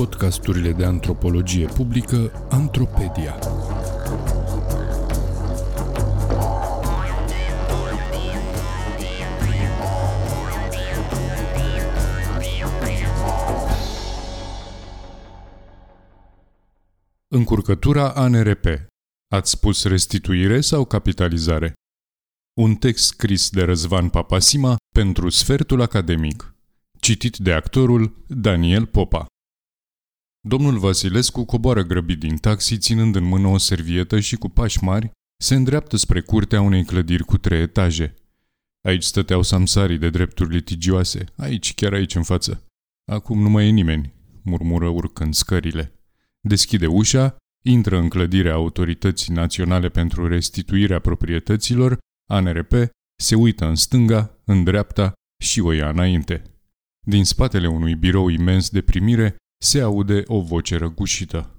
podcasturile de antropologie publică Antropedia. Încurcătura ANRP. Ați spus restituire sau capitalizare? Un text scris de Răzvan Papasima pentru Sfertul Academic. Citit de actorul Daniel Popa. Domnul Vasilescu coboară grăbit din taxi, ținând în mână o servietă și cu pași mari, se îndreaptă spre curtea unei clădiri cu trei etaje. Aici stăteau samsarii de drepturi litigioase, aici, chiar aici în față. Acum nu mai e nimeni, murmură urcând scările. Deschide ușa, intră în clădirea Autorității Naționale pentru Restituirea Proprietăților, ANRP, se uită în stânga, în dreapta și o ia înainte. Din spatele unui birou imens de primire se aude o voce răgușită.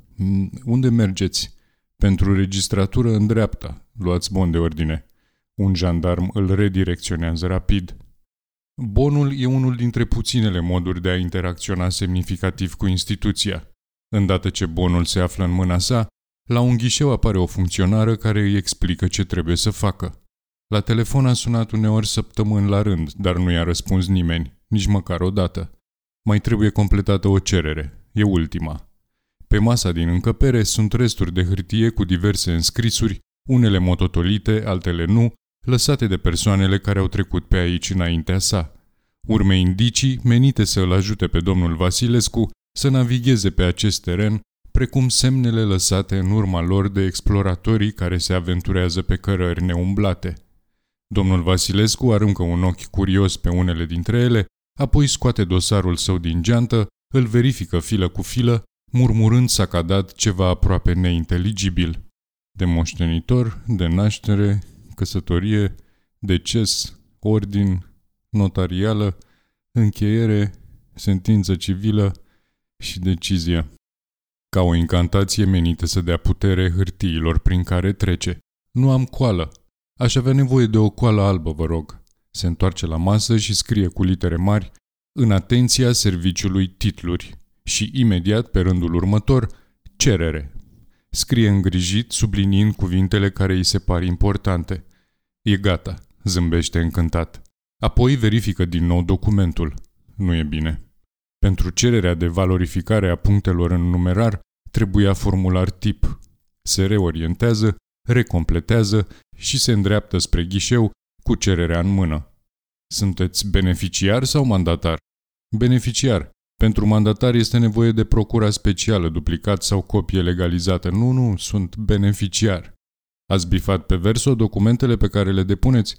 Unde mergeți? Pentru registratură în dreapta. Luați bon de ordine. Un jandarm îl redirecționează rapid. Bonul e unul dintre puținele moduri de a interacționa semnificativ cu instituția. Îndată ce bonul se află în mâna sa, la un ghișeu apare o funcționară care îi explică ce trebuie să facă. La telefon a sunat uneori săptămâni la rând, dar nu i-a răspuns nimeni, nici măcar o dată. Mai trebuie completată o cerere. E ultima. Pe masa din încăpere sunt resturi de hârtie cu diverse înscrisuri, unele mototolite, altele nu, lăsate de persoanele care au trecut pe aici înaintea sa. Urme indicii menite să îl ajute pe domnul Vasilescu să navigheze pe acest teren, precum semnele lăsate în urma lor de exploratorii care se aventurează pe cărări neumblate. Domnul Vasilescu aruncă un ochi curios pe unele dintre ele apoi scoate dosarul său din geantă, îl verifică filă cu filă, murmurând sacadat ceva aproape neinteligibil. De moștenitor, de naștere, căsătorie, deces, ordin, notarială, încheiere, sentință civilă și decizie. Ca o incantație menită să dea putere hârtiilor prin care trece. Nu am coală. Aș avea nevoie de o coală albă, vă rog. Se întoarce la masă și scrie cu litere mari în atenția serviciului titluri și imediat pe rândul următor cerere. Scrie îngrijit, subliniind cuvintele care îi se par importante. E gata, zâmbește încântat. Apoi verifică din nou documentul. Nu e bine. Pentru cererea de valorificare a punctelor în numerar, trebuia formular tip. Se reorientează, recompletează și se îndreaptă spre ghișeu cu cererea în mână. Sunteți beneficiar sau mandatar? Beneficiar. Pentru mandatar este nevoie de procura specială, duplicat sau copie legalizată. Nu, nu, sunt beneficiar. Ați bifat pe verso documentele pe care le depuneți?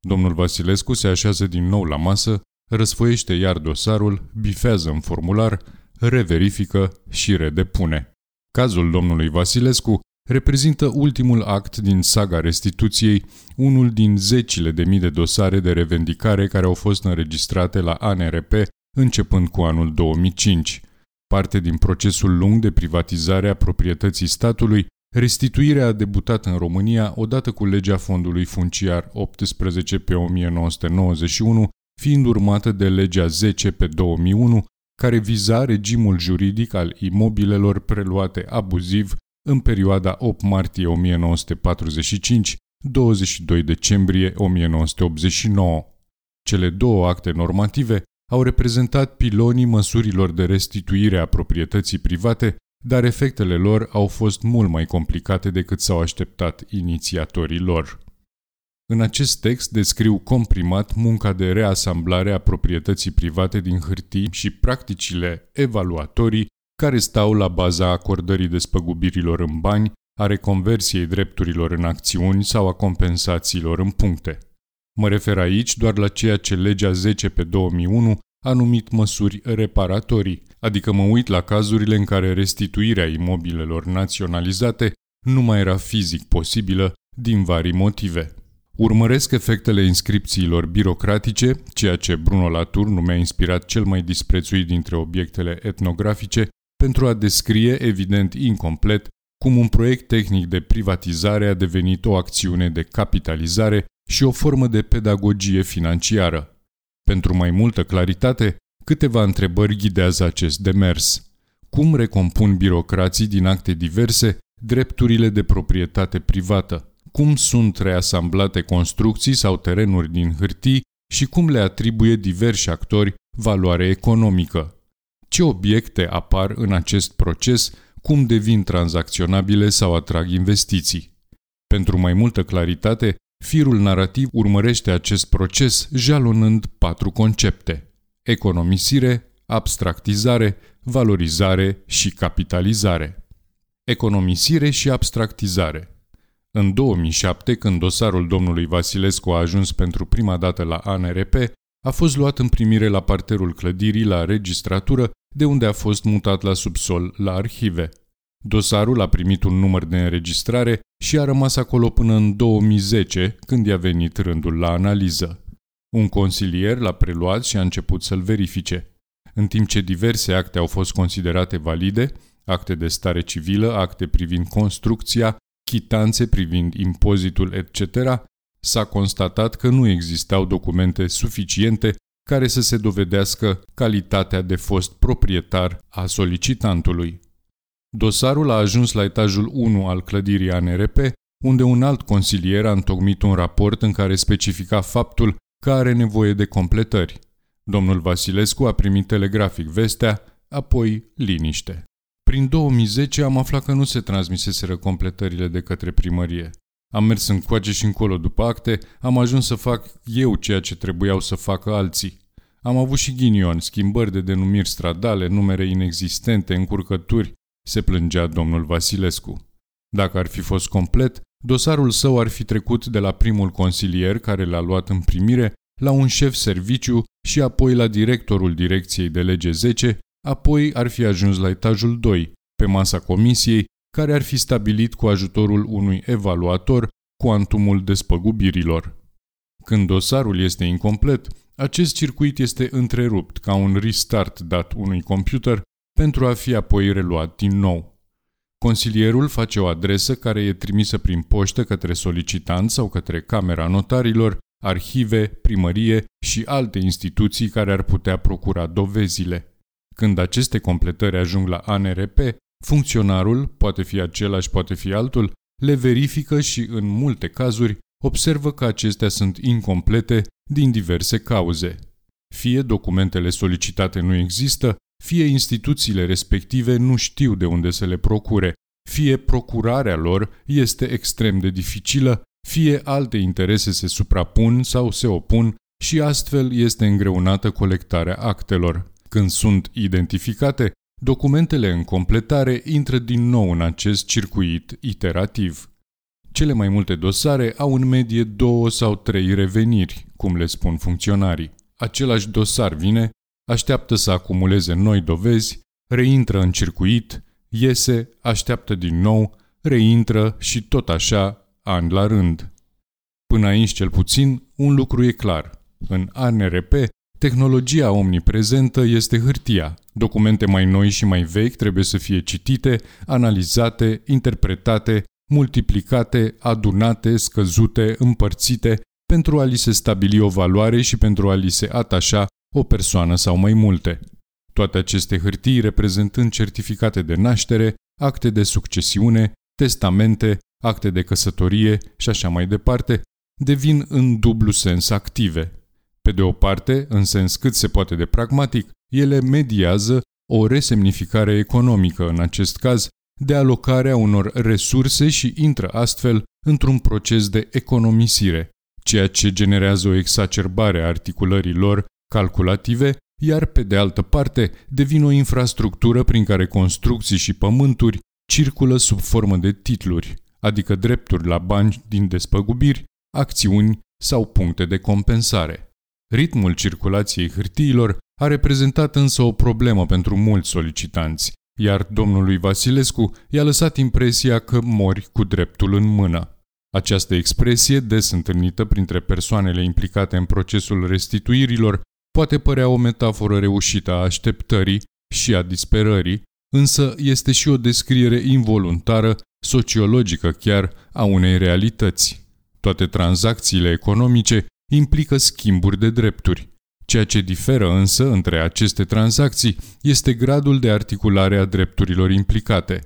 Domnul Vasilescu se așează din nou la masă, răsfoiește iar dosarul, bifează în formular, reverifică și redepune. Cazul domnului Vasilescu reprezintă ultimul act din saga restituției, unul din zecile de mii de dosare de revendicare care au fost înregistrate la ANRP începând cu anul 2005. Parte din procesul lung de privatizare a proprietății statului, restituirea a debutat în România odată cu legea fondului funciar 18 pe 1991, fiind urmată de legea 10 pe 2001, care viza regimul juridic al imobilelor preluate abuziv în perioada 8 martie 1945 22 decembrie 1989. Cele două acte normative au reprezentat pilonii măsurilor de restituire a proprietății private, dar efectele lor au fost mult mai complicate decât s-au așteptat inițiatorii lor. În acest text descriu comprimat munca de reasamblare a proprietății private din hârtii și practicile evaluatorii care stau la baza acordării despăgubirilor în bani, a reconversiei drepturilor în acțiuni sau a compensațiilor în puncte. Mă refer aici doar la ceea ce legea 10 pe 2001 a numit măsuri reparatorii, adică mă uit la cazurile în care restituirea imobilelor naționalizate nu mai era fizic posibilă din vari motive. Urmăresc efectele inscripțiilor birocratice, ceea ce Bruno Latour numea inspirat cel mai disprețuit dintre obiectele etnografice, pentru a descrie, evident incomplet, cum un proiect tehnic de privatizare a devenit o acțiune de capitalizare și o formă de pedagogie financiară. Pentru mai multă claritate, câteva întrebări ghidează acest demers. cum recompun birocrații din acte diverse drepturile de proprietate privată, cum sunt reasamblate construcții sau terenuri din hârtii și cum le atribuie diversi actori valoare economică. Ce obiecte apar în acest proces, cum devin tranzacționabile sau atrag investiții. Pentru mai multă claritate, firul narrativ urmărește acest proces jalonând patru concepte: economisire, abstractizare, valorizare și capitalizare. Economisire și abstractizare. În 2007, când dosarul domnului Vasilescu a ajuns pentru prima dată la ANRP, a fost luat în primire la parterul clădirii la registratură, de unde a fost mutat la subsol la arhive. Dosarul a primit un număr de înregistrare și a rămas acolo până în 2010, când i-a venit rândul la analiză. Un consilier l-a preluat și a început să-l verifice. În timp ce diverse acte au fost considerate valide, acte de stare civilă, acte privind construcția, chitanțe privind impozitul, etc., s-a constatat că nu existau documente suficiente care să se dovedească calitatea de fost proprietar a solicitantului. Dosarul a ajuns la etajul 1 al clădirii ANRP, unde un alt consilier a întocmit un raport în care specifica faptul că are nevoie de completări. Domnul Vasilescu a primit telegrafic vestea, apoi liniște. Prin 2010 am aflat că nu se transmiseseră completările de către primărie. Am mers în coace și încolo după acte, am ajuns să fac eu ceea ce trebuiau să facă alții. Am avut și ghinion, schimbări de denumiri stradale, numere inexistente, încurcături, se plângea domnul Vasilescu. Dacă ar fi fost complet, dosarul său ar fi trecut de la primul consilier care l-a luat în primire la un șef serviciu și apoi la directorul direcției de lege 10, apoi ar fi ajuns la etajul 2, pe masa comisiei, care ar fi stabilit cu ajutorul unui evaluator cuantumul despăgubirilor. Când dosarul este incomplet, acest circuit este întrerupt ca un restart dat unui computer pentru a fi apoi reluat din nou. Consilierul face o adresă care e trimisă prin poștă către solicitant sau către Camera Notarilor, arhive, primărie și alte instituții care ar putea procura dovezile. Când aceste completări ajung la ANRP, funcționarul, poate fi același, poate fi altul, le verifică și, în multe cazuri, observă că acestea sunt incomplete din diverse cauze. Fie documentele solicitate nu există, fie instituțiile respective nu știu de unde să le procure, fie procurarea lor este extrem de dificilă, fie alte interese se suprapun sau se opun și astfel este îngreunată colectarea actelor. Când sunt identificate, documentele în completare intră din nou în acest circuit iterativ. Cele mai multe dosare au în medie două sau trei reveniri, cum le spun funcționarii. Același dosar vine, așteaptă să acumuleze noi dovezi, reintră în circuit, iese, așteaptă din nou, reintră și tot așa, an la rând. Până aici, cel puțin, un lucru e clar. În ANRP, tehnologia omniprezentă este hârtia. Documente mai noi și mai vechi trebuie să fie citite, analizate, interpretate, multiplicate, adunate, scăzute, împărțite, pentru a li se stabili o valoare și pentru a li se atașa o persoană sau mai multe. Toate aceste hârtii reprezentând certificate de naștere, acte de succesiune, testamente, acte de căsătorie și așa mai departe, devin în dublu sens active. Pe de o parte, în sens cât se poate de pragmatic, ele mediază o resemnificare economică, în acest caz, de alocarea unor resurse și intră astfel într-un proces de economisire, ceea ce generează o exacerbare a articulării lor calculative, iar pe de altă parte devin o infrastructură prin care construcții și pământuri circulă sub formă de titluri, adică drepturi la bani din despăgubiri, acțiuni sau puncte de compensare. Ritmul circulației hârtiilor a reprezentat însă o problemă pentru mulți solicitanți, iar domnului Vasilescu i-a lăsat impresia că mori cu dreptul în mână. Această expresie, des întâlnită printre persoanele implicate în procesul restituirilor, poate părea o metaforă reușită a așteptării și a disperării, însă este și o descriere involuntară, sociologică chiar, a unei realități. Toate tranzacțiile economice implică schimburi de drepturi. Ceea ce diferă însă între aceste tranzacții este gradul de articulare a drepturilor implicate.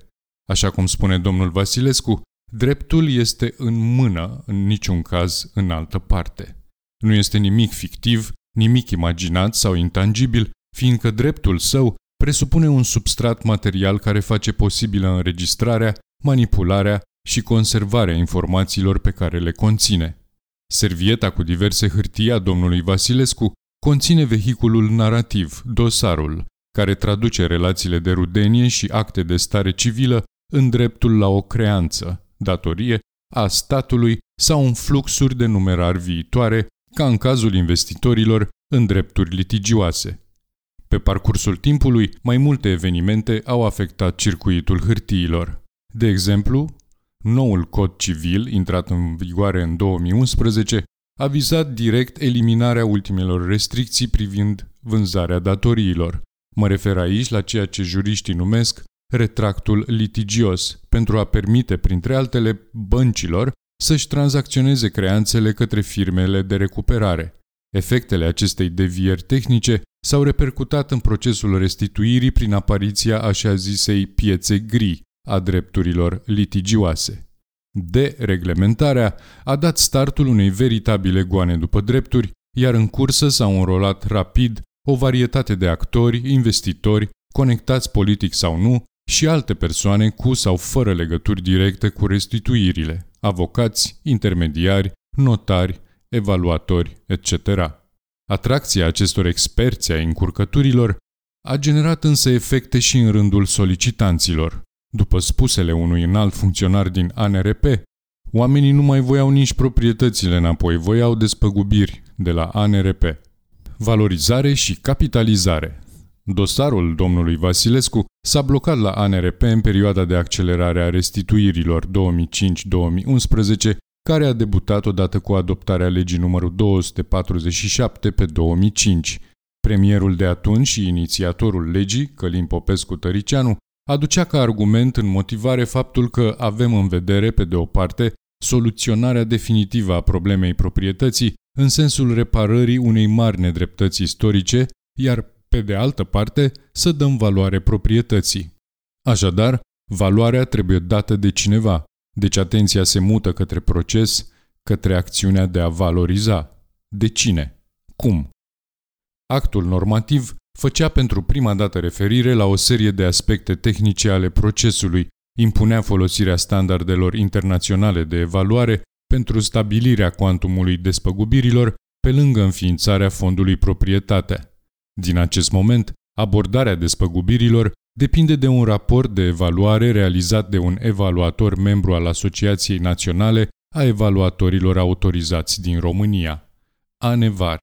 Așa cum spune domnul Vasilescu, dreptul este în mână, în niciun caz în altă parte. Nu este nimic fictiv, nimic imaginat sau intangibil, fiindcă dreptul său presupune un substrat material care face posibilă înregistrarea, manipularea și conservarea informațiilor pe care le conține. Servieta cu diverse hârtii a domnului Vasilescu conține vehiculul narrativ, dosarul, care traduce relațiile de rudenie și acte de stare civilă în dreptul la o creanță, datorie, a statului sau în fluxuri de numerar viitoare, ca în cazul investitorilor în drepturi litigioase. Pe parcursul timpului, mai multe evenimente au afectat circuitul hârtiilor. De exemplu, noul cod civil, intrat în vigoare în 2011, a vizat direct eliminarea ultimelor restricții privind vânzarea datoriilor. Mă refer aici la ceea ce juriștii numesc retractul litigios, pentru a permite, printre altele, băncilor să-și tranzacționeze creanțele către firmele de recuperare. Efectele acestei devieri tehnice s-au repercutat în procesul restituirii prin apariția așa zisei piețe gri a drepturilor litigioase. Dereglementarea a dat startul unei veritabile goane după drepturi, iar în cursă s-au înrolat rapid o varietate de actori, investitori, conectați politic sau nu, și alte persoane cu sau fără legături directe cu restituirile, avocați, intermediari, notari, evaluatori, etc. Atracția acestor experți ai încurcăturilor a generat însă efecte și în rândul solicitanților. După spusele unui înalt funcționar din ANRP, oamenii nu mai voiau nici proprietățile înapoi, voiau despăgubiri de la ANRP. Valorizare și capitalizare. Dosarul domnului Vasilescu s-a blocat la ANRP în perioada de accelerare a restituirilor 2005-2011, care a debutat odată cu adoptarea legii numărul 247 pe 2005. Premierul de atunci și inițiatorul legii, Călim Popescu Tăricianu, aducea ca argument în motivare faptul că avem în vedere, pe de o parte, soluționarea definitivă a problemei proprietății în sensul reparării unei mari nedreptăți istorice, iar pe de altă parte să dăm valoare proprietății. Așadar, valoarea trebuie dată de cineva, deci atenția se mută către proces, către acțiunea de a valoriza. De cine? Cum? Actul normativ făcea pentru prima dată referire la o serie de aspecte tehnice ale procesului, impunea folosirea standardelor internaționale de evaluare pentru stabilirea cuantumului despăgubirilor pe lângă înființarea fondului proprietate. Din acest moment, abordarea despăgubirilor depinde de un raport de evaluare realizat de un evaluator membru al Asociației Naționale a Evaluatorilor Autorizați din România, ANEVAR.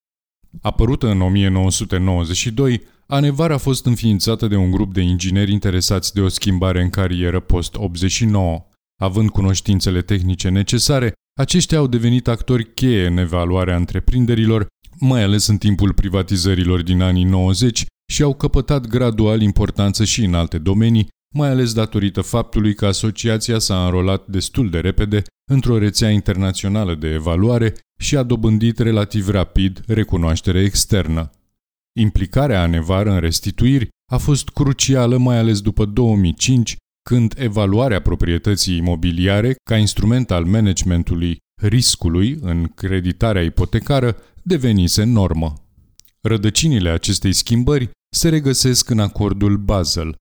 Apărută în 1992, ANEVAR a fost înființată de un grup de ingineri interesați de o schimbare în carieră post-89. Având cunoștințele tehnice necesare, aceștia au devenit actori cheie în evaluarea întreprinderilor, mai ales în timpul privatizărilor din anii 90 și au căpătat gradual importanță și în alte domenii, mai ales datorită faptului că asociația s-a înrolat destul de repede într-o rețea internațională de evaluare și a dobândit relativ rapid recunoaștere externă. Implicarea Anevar în restituiri a fost crucială mai ales după 2005, când evaluarea proprietății imobiliare ca instrument al managementului riscului în creditarea ipotecară devenise normă. Rădăcinile acestei schimbări se regăsesc în acordul Basel,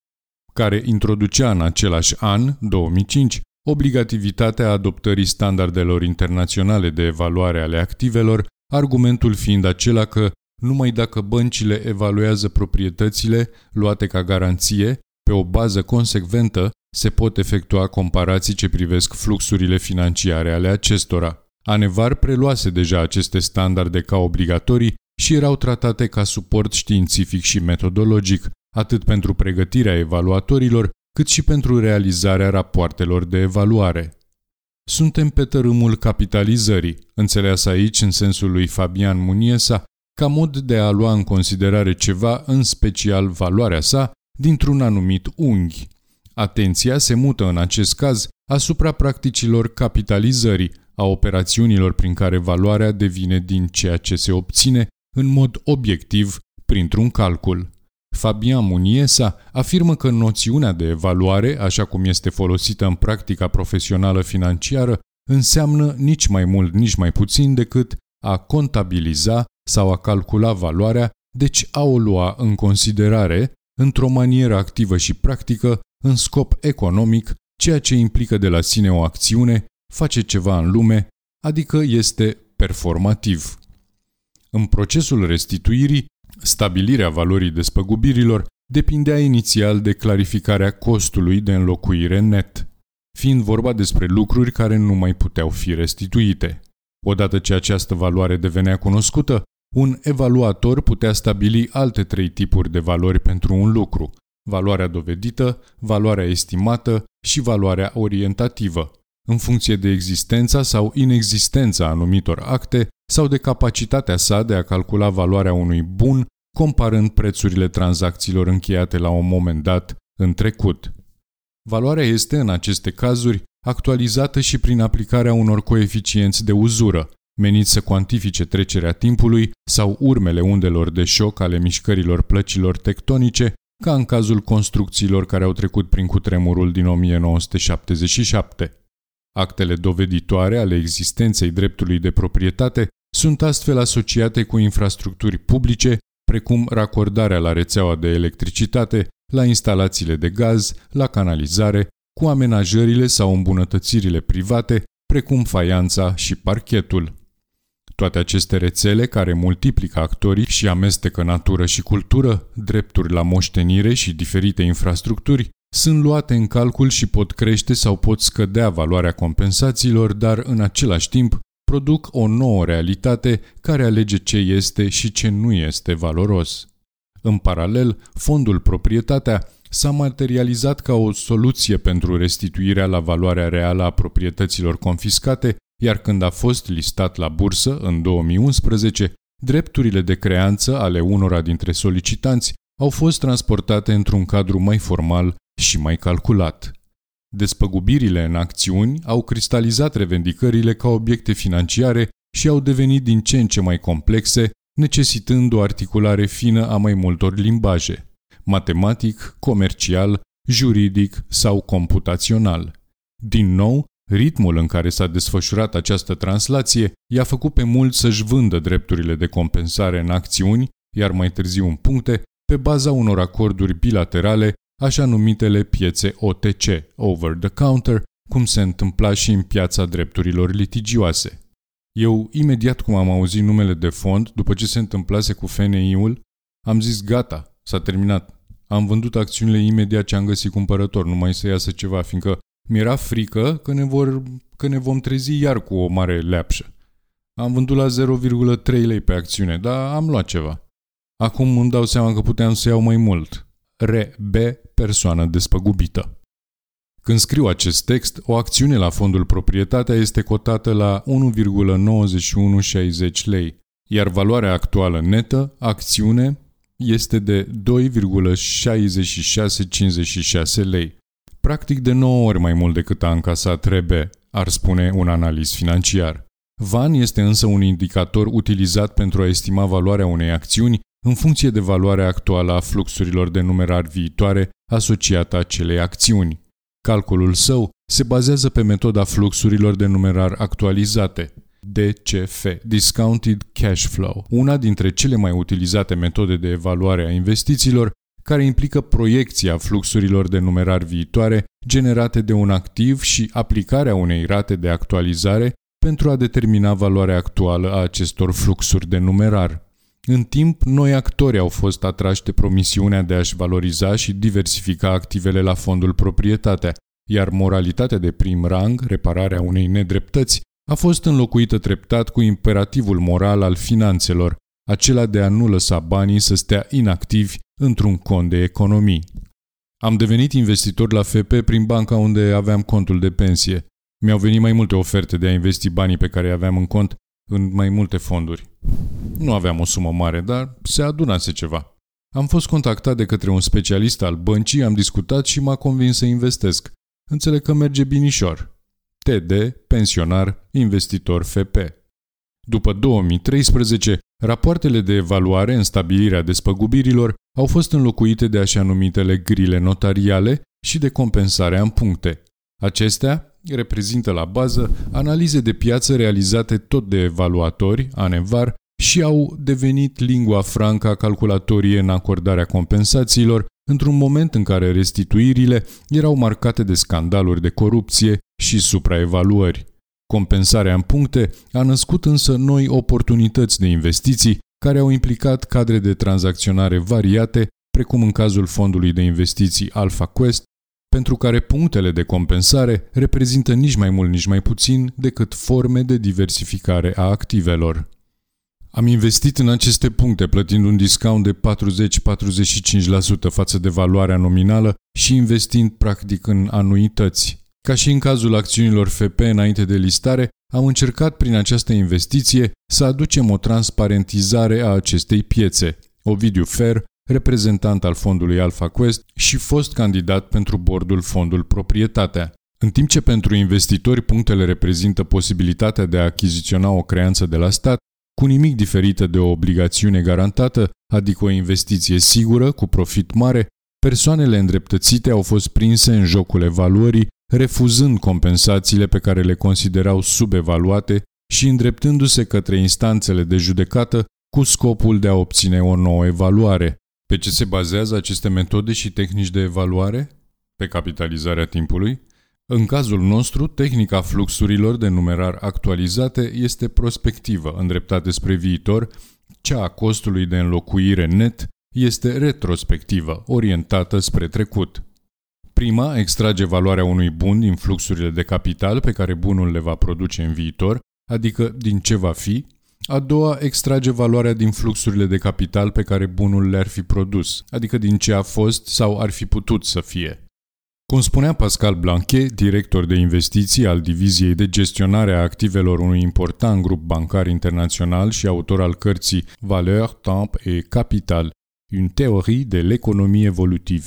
care introducea în același an, 2005, obligativitatea adoptării standardelor internaționale de evaluare ale activelor, argumentul fiind acela că numai dacă băncile evaluează proprietățile luate ca garanție, pe o bază consecventă se pot efectua comparații ce privesc fluxurile financiare ale acestora. Anevar preluase deja aceste standarde ca obligatorii și erau tratate ca suport științific și metodologic, atât pentru pregătirea evaluatorilor, cât și pentru realizarea rapoartelor de evaluare. Suntem pe tărâmul capitalizării, înțeleas aici în sensul lui Fabian Muniesa, ca mod de a lua în considerare ceva, în special valoarea sa, dintr-un anumit unghi. Atenția se mută în acest caz asupra practicilor capitalizării, a operațiunilor prin care valoarea devine din ceea ce se obține în mod obiectiv printr-un calcul. Fabian Muniesa afirmă că noțiunea de evaluare, așa cum este folosită în practica profesională financiară, înseamnă nici mai mult, nici mai puțin decât a contabiliza sau a calcula valoarea, deci a o lua în considerare, într-o manieră activă și practică, în scop economic, ceea ce implică de la sine o acțiune, face ceva în lume, adică este performativ. În procesul restituirii, stabilirea valorii despăgubirilor depindea inițial de clarificarea costului de înlocuire net, fiind vorba despre lucruri care nu mai puteau fi restituite. Odată ce această valoare devenea cunoscută, un evaluator putea stabili alte trei tipuri de valori pentru un lucru, valoarea dovedită, valoarea estimată și valoarea orientativă, în funcție de existența sau inexistența anumitor acte sau de capacitatea sa de a calcula valoarea unui bun comparând prețurile tranzacțiilor încheiate la un moment dat în trecut. Valoarea este, în aceste cazuri, actualizată și prin aplicarea unor coeficienți de uzură, meniți să cuantifice trecerea timpului sau urmele undelor de șoc ale mișcărilor plăcilor tectonice, ca în cazul construcțiilor care au trecut prin cutremurul din 1977. Actele doveditoare ale existenței dreptului de proprietate sunt astfel asociate cu infrastructuri publice, precum racordarea la rețeaua de electricitate, la instalațiile de gaz, la canalizare, cu amenajările sau îmbunătățirile private, precum faianța și parchetul. Toate aceste rețele care multiplică actorii și amestecă natură și cultură, drepturi la moștenire și diferite infrastructuri, sunt luate în calcul și pot crește sau pot scădea valoarea compensațiilor, dar în același timp produc o nouă realitate care alege ce este și ce nu este valoros. În paralel, fondul proprietatea s-a materializat ca o soluție pentru restituirea la valoarea reală a proprietăților confiscate, iar când a fost listat la bursă în 2011, drepturile de creanță ale unora dintre solicitanți au fost transportate într-un cadru mai formal și mai calculat. Despăgubirile în acțiuni au cristalizat revendicările ca obiecte financiare și au devenit din ce în ce mai complexe, necesitând o articulare fină a mai multor limbaje matematic, comercial, juridic sau computațional. Din nou, ritmul în care s-a desfășurat această translație i-a făcut pe mulți să-și vândă drepturile de compensare în acțiuni, iar mai târziu în puncte, pe baza unor acorduri bilaterale așa numitele piețe OTC, over the counter, cum se întâmpla și în piața drepturilor litigioase. Eu, imediat cum am auzit numele de fond, după ce se întâmplase cu FNI-ul, am zis gata, s-a terminat. Am vândut acțiunile imediat ce am găsit cumpărător, numai să iasă ceva, fiindcă mi-era frică că ne, vor, că ne vom trezi iar cu o mare leapșă. Am vândut la 0,3 lei pe acțiune, dar am luat ceva. Acum îmi dau seama că puteam să iau mai mult. RB persoană despăgubită. Când scriu acest text, o acțiune la fondul proprietatea este cotată la 1,9160 lei, iar valoarea actuală netă, acțiune, este de 2,6656 lei. Practic de 9 ori mai mult decât a încasat RB, ar spune un analist financiar. VAN este însă un indicator utilizat pentru a estima valoarea unei acțiuni în funcție de valoarea actuală a fluxurilor de numerar viitoare asociată acelei acțiuni. Calculul său se bazează pe metoda fluxurilor de numerar actualizate, DCF, Discounted Cash Flow, una dintre cele mai utilizate metode de evaluare a investițiilor, care implică proiecția fluxurilor de numerar viitoare generate de un activ și aplicarea unei rate de actualizare pentru a determina valoarea actuală a acestor fluxuri de numerar. În timp, noi actori au fost atrași de promisiunea de a-și valoriza și diversifica activele la fondul proprietatea, iar moralitatea de prim rang, repararea unei nedreptăți, a fost înlocuită treptat cu imperativul moral al finanțelor, acela de a nu lăsa banii să stea inactivi într-un cont de economii. Am devenit investitor la FP prin banca unde aveam contul de pensie. Mi-au venit mai multe oferte de a investi banii pe care îi aveam în cont în mai multe fonduri. Nu aveam o sumă mare, dar se adunase ceva. Am fost contactat de către un specialist al băncii, am discutat și m-a convins să investesc. Înțeleg că merge binișor. TD, pensionar, investitor FP. După 2013, rapoartele de evaluare în stabilirea despăgubirilor au fost înlocuite de așa numitele grile notariale și de compensarea în puncte. Acestea reprezintă la bază analize de piață realizate tot de evaluatori, anevar, și au devenit lingua franca calculatorie în acordarea compensațiilor într-un moment în care restituirile erau marcate de scandaluri de corupție și supraevaluări. Compensarea în puncte a născut însă noi oportunități de investiții care au implicat cadre de tranzacționare variate, precum în cazul fondului de investiții Alpha Quest, pentru care punctele de compensare reprezintă nici mai mult, nici mai puțin decât forme de diversificare a activelor. Am investit în aceste puncte plătind un discount de 40-45% față de valoarea nominală și investind practic în anuități. Ca și în cazul acțiunilor FP înainte de listare, am încercat prin această investiție să aducem o transparentizare a acestei piețe. Ovidiu Fer, reprezentant al fondului Alpha Quest și fost candidat pentru bordul fondul Proprietatea. În timp ce pentru investitori punctele reprezintă posibilitatea de a achiziționa o creanță de la stat, cu nimic diferită de o obligațiune garantată, adică o investiție sigură, cu profit mare, persoanele îndreptățite au fost prinse în jocul evaluării, refuzând compensațiile pe care le considerau subevaluate și îndreptându-se către instanțele de judecată cu scopul de a obține o nouă evaluare. Pe ce se bazează aceste metode și tehnici de evaluare? Pe capitalizarea timpului? În cazul nostru, tehnica fluxurilor de numerar actualizate este prospectivă, îndreptată spre viitor, cea a costului de înlocuire net este retrospectivă, orientată spre trecut. Prima extrage valoarea unui bun din fluxurile de capital pe care bunul le va produce în viitor, adică din ce va fi, a doua extrage valoarea din fluxurile de capital pe care bunul le-ar fi produs, adică din ce a fost sau ar fi putut să fie. Cum spunea Pascal Blanchet, director de investiții al Diviziei de Gestionare a Activelor unui important grup bancar internațional și autor al cărții Valeur, Temps et Capital, une théorie de l'économie evolutive.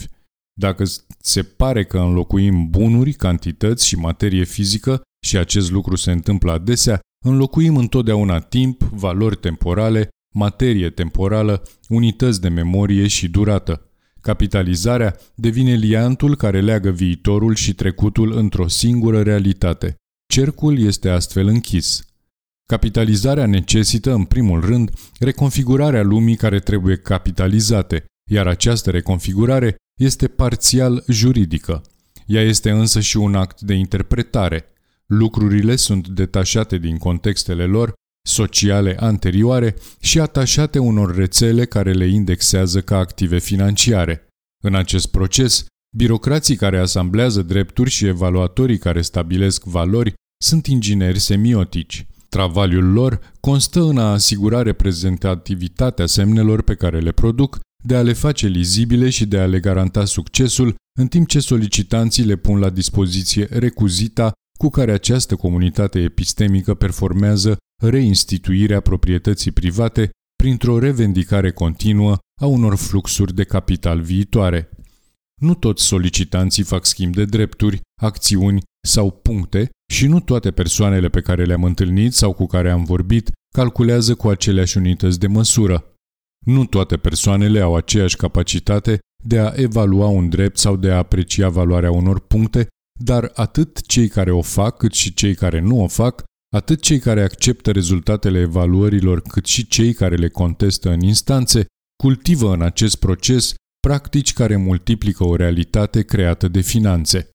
Dacă se pare că înlocuim bunuri, cantități și materie fizică, și acest lucru se întâmplă adesea, înlocuim întotdeauna timp, valori temporale, materie temporală, unități de memorie și durată. Capitalizarea devine liantul care leagă viitorul și trecutul într-o singură realitate. Cercul este astfel închis. Capitalizarea necesită, în primul rând, reconfigurarea lumii care trebuie capitalizate, iar această reconfigurare este parțial juridică. Ea este însă și un act de interpretare. Lucrurile sunt detașate din contextele lor sociale anterioare și atașate unor rețele care le indexează ca active financiare. În acest proces, birocrații care asamblează drepturi și evaluatorii care stabilesc valori sunt ingineri semiotici. Travaliul lor constă în a asigura reprezentativitatea semnelor pe care le produc, de a le face lizibile și de a le garanta succesul, în timp ce solicitanții le pun la dispoziție recuzita cu care această comunitate epistemică performează reinstituirea proprietății private printr-o revendicare continuă a unor fluxuri de capital viitoare. Nu toți solicitanții fac schimb de drepturi, acțiuni sau puncte și nu toate persoanele pe care le-am întâlnit sau cu care am vorbit calculează cu aceleași unități de măsură. Nu toate persoanele au aceeași capacitate de a evalua un drept sau de a aprecia valoarea unor puncte, dar atât cei care o fac cât și cei care nu o fac Atât cei care acceptă rezultatele evaluărilor, cât și cei care le contestă în instanțe, cultivă în acest proces practici care multiplică o realitate creată de finanțe.